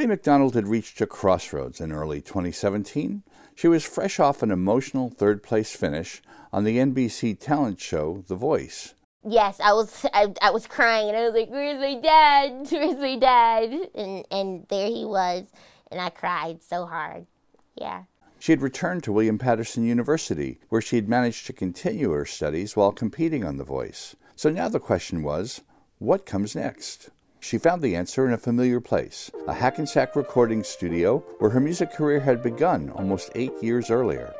Wé McDonald had reached a crossroads in early 2017. She was fresh off an emotional third place finish on the NBC talent show The Voice. Yes, I was I, I was crying and I was like, "Where's my dad? Where's my dad?" And and there he was, and I cried so hard. Yeah. She had returned to William Paterson University, where she had managed to continue her studies while competing on The Voice. So now the question was, what comes next? She found the answer in a familiar place, a Hackensack recording studio where her music career had begun almost eight years earlier.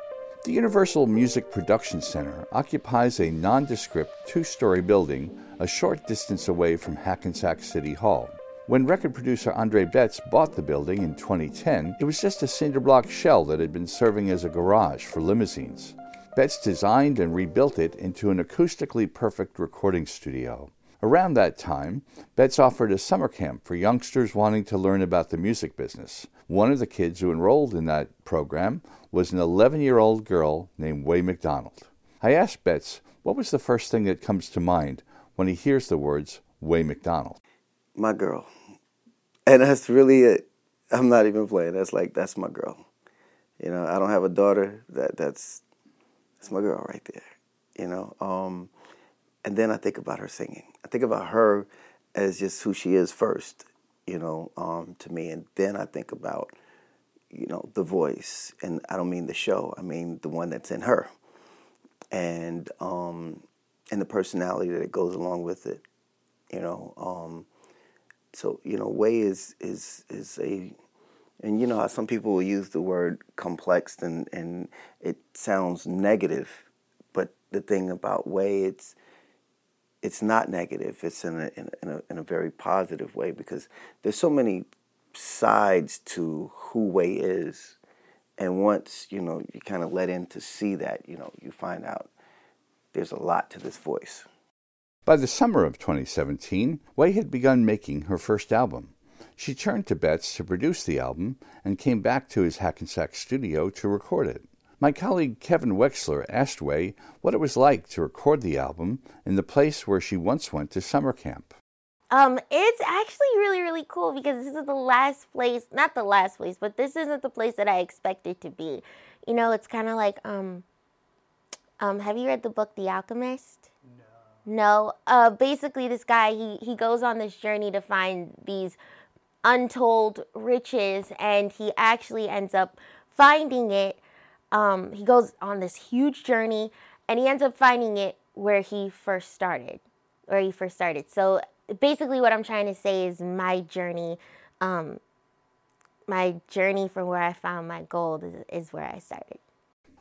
The Universal Music Production Center occupies a nondescript two story building a short distance away from Hackensack City Hall. When record producer Andre Betts bought the building in 2010, it was just a cinder block shell that had been serving as a garage for limousines. Betts designed and rebuilt it into an acoustically perfect recording studio. Around that time, Betts offered a summer camp for youngsters wanting to learn about the music business. One of the kids who enrolled in that program was an 11 year old girl named Wé McDonald. I asked Betts what was the first thing that comes to mind when he hears the words Wé McDonald. My girl. And that's really it. I'm not even playing. That's like, that's my girl. You know, I don't have a daughter. That That's, that's my girl right there. You know, um, and then I think about her singing. I think about her as just who she is first, you know, um, to me, and then I think about, you know, the voice, and I don't mean the show. I mean the one that's in her, and um, and the personality that goes along with it, you know. Um, so you know, Wé is is is a and you know how some people will use the word complex and and it sounds negative, but the thing about Wé, it's it's not negative. It's in a, in a, in a very positive way because there's so many sides to who Wé is, and once you know you kind of let in to see that, you know, you find out there's a lot to this voice. By the summer of 2017, Wé had begun making her first album. She turned to Betts to produce the album and came back to his Hackensack studio to record it. My colleague Kevin Wexler asked Wé what it was like to record the album in the place where she once went to summer camp. Um, it's actually really, really cool because this is the last place, not the last place, but this isn't the place that I expected to be. You know, it's kind of like, um, um, have you read the book The Alchemist? No. No. Uh, basically, this guy, he, he goes on this journey to find these untold riches, and he actually ends up finding it um, he goes on this huge journey and he ends up finding it where he first started, where he first started. So basically, what I'm trying to say is my journey, um, my journey from where I found my gold is, is where I started.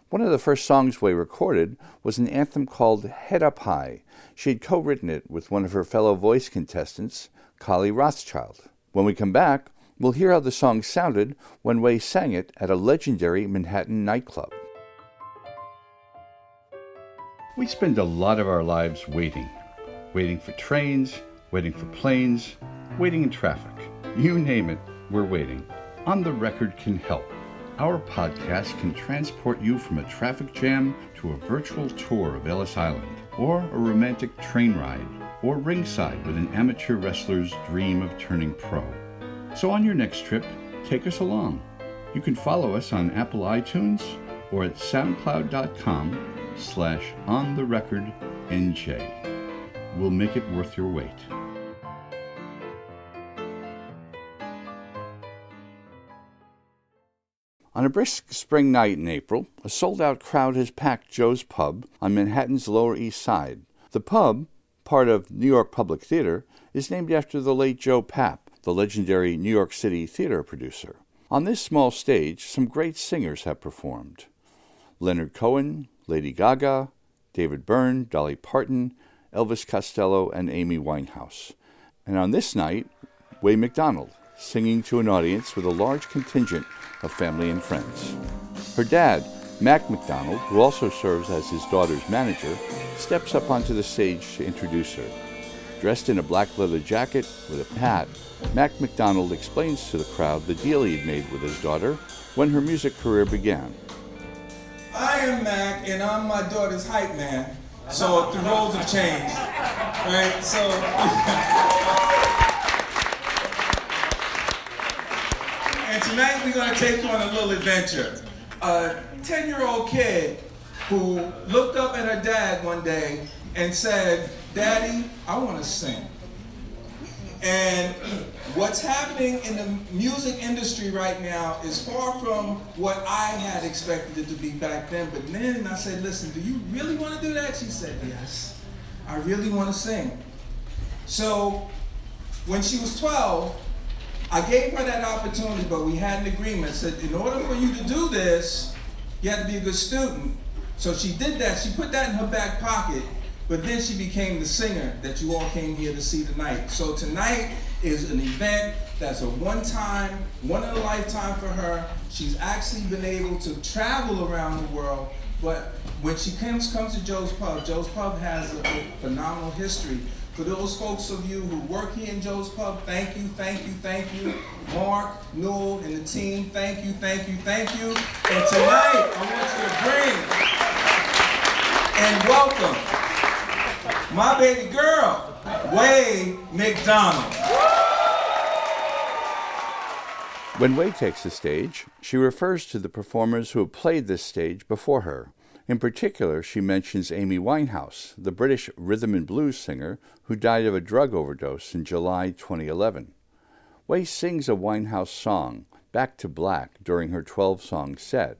One of the first songs we recorded was an anthem called Head Up High. She had co written it with one of her fellow voice contestants, Kylie Rothfield. When we come back, We'll hear how the song sounded when Wé sang it at a legendary Manhattan nightclub. We spend a lot of our lives waiting. Waiting for trains, waiting for planes, waiting in traffic. You name it, we're waiting. On the Record can help. Our podcast can transport you from a traffic jam to a virtual tour of Ellis Island, or a romantic train ride, or ringside with an amateur wrestler's dream of turning pro. So on your next trip, take us along. You can follow us on Apple iTunes or at soundcloud.com slash on the record NJ. We'll make it worth your wait. On a brisk spring night in April, a sold out crowd has packed Joe's Pub on Manhattan's Lower East Side. The pub, part of New York Public Theater, is named after the late Joe Papp, the legendary New York City theater producer. On this small stage, some great singers have performed Leonard Cohen, Lady Gaga, David Byrne, Dolly Parton, Elvis Costello, and Amy Winehouse. And on this night, Wé McDonald, singing to an audience with a large contingent of family and friends. Her dad, Mac McDonald, who also serves as his daughter's manager, steps up onto the stage to introduce her. Dressed in a black leather jacket with a hat, Mac McDonald explains to the crowd the deal he'd made with his daughter when her music career began. I am Mac, and I'm my daughter's hype man. So the roles have changed, right? So. And tonight we're going to take you on a little adventure. A 10 year old kid who looked up at her dad one day and said, Daddy, I want to sing. And what's happening in the music industry right now is far from what I had expected it to be back then. But then I said, Listen, do you really want to do that? She said, Yes, I really want to sing. So when she was 12, I gave her that opportunity, but we had an agreement. Said, in order for you to do this, you have to be a good student. So she did that. She put that in her back pocket, but then she became the singer that you all came here to see tonight. So tonight is an event that's a one time, one in a lifetime for her. She's actually been able to travel around the world, but when she comes, comes to Joe's Pub, Joe's Pub has a, a phenomenal history. For those folks of you who work here in Joe's Pub, thank you, thank you, thank you. Mark, Newell, and the team, thank you, thank you, thank you. And tonight, I want you to bring and welcome my baby girl, Wé McDonald. When Wé takes the stage, she refers to the performers who have played this stage before her. In particular, she mentions Amy Winehouse, the British rhythm and blues singer who died of a drug overdose in July 2011. Wé sings a Winehouse song, Back to Black, during her 12 song set,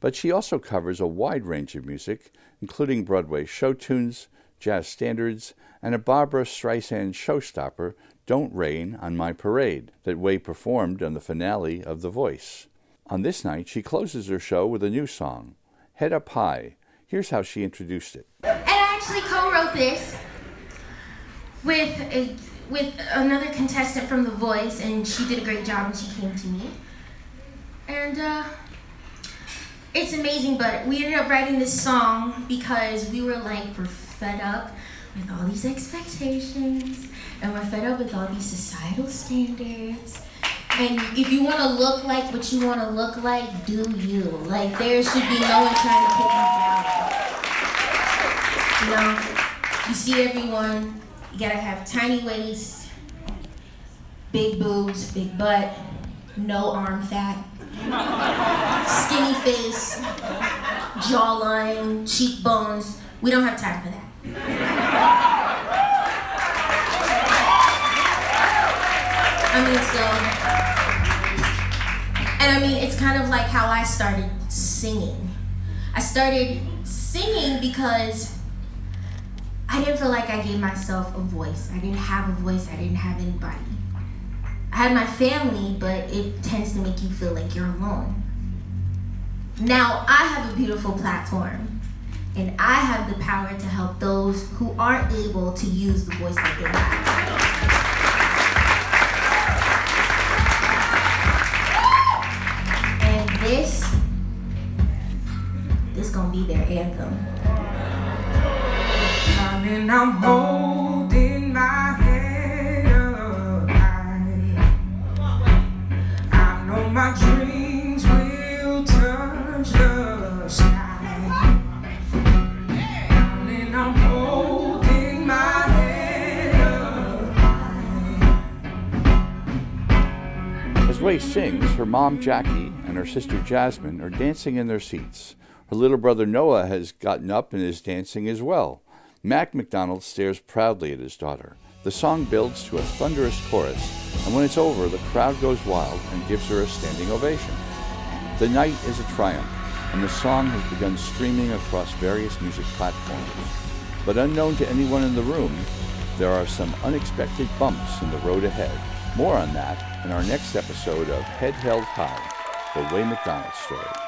but she also covers a wide range of music, including Broadway show tunes, jazz standards, and a Barbra Streisand showstopper, Don't Rain on My Parade, that Wé performed on the finale of The Voice. On this night, she closes her show with a new song, Head Up High. Here's how she introduced it. And I actually co-wrote this with a, with another contestant from The Voice, and she did a great job, and she came to me. And uh, it's amazing, but we ended up writing this song because we were like, fed up with all these expectations, and we're fed up with all these societal standards. And if you want to look like what you want to look like, do you. Like, there should be no one trying to put you down. You know, you see everyone, you gotta have tiny waist, big boobs, big butt, no arm fat, skinny face, jawline, cheekbones. We don't have time for that. I mean, so, and I mean, it's kind of like how I started singing. I started singing because I didn't feel like I gave myself a voice. I didn't have a voice, I didn't have anybody. I had my family, but it tends to make you feel like you're alone. Now I have a beautiful platform, and I have the power to help those who aren't able to use the voice that they have. And this, this gonna be their anthem. Darling, I'm holding Wé sings, her mom Jackie and her sister Jasmine are dancing in their seats. Her little brother Noah has gotten up and is dancing as well. Mac McDonald stares proudly at his daughter. The song builds to a thunderous chorus, and when it's over, the crowd goes wild and gives her a standing ovation. The night is a triumph, and the song has begun streaming across various music platforms. But unknown to anyone in the room, there are some unexpected bumps in the road ahead. More on that in our next episode of Head Held High, the Wé McDonald story.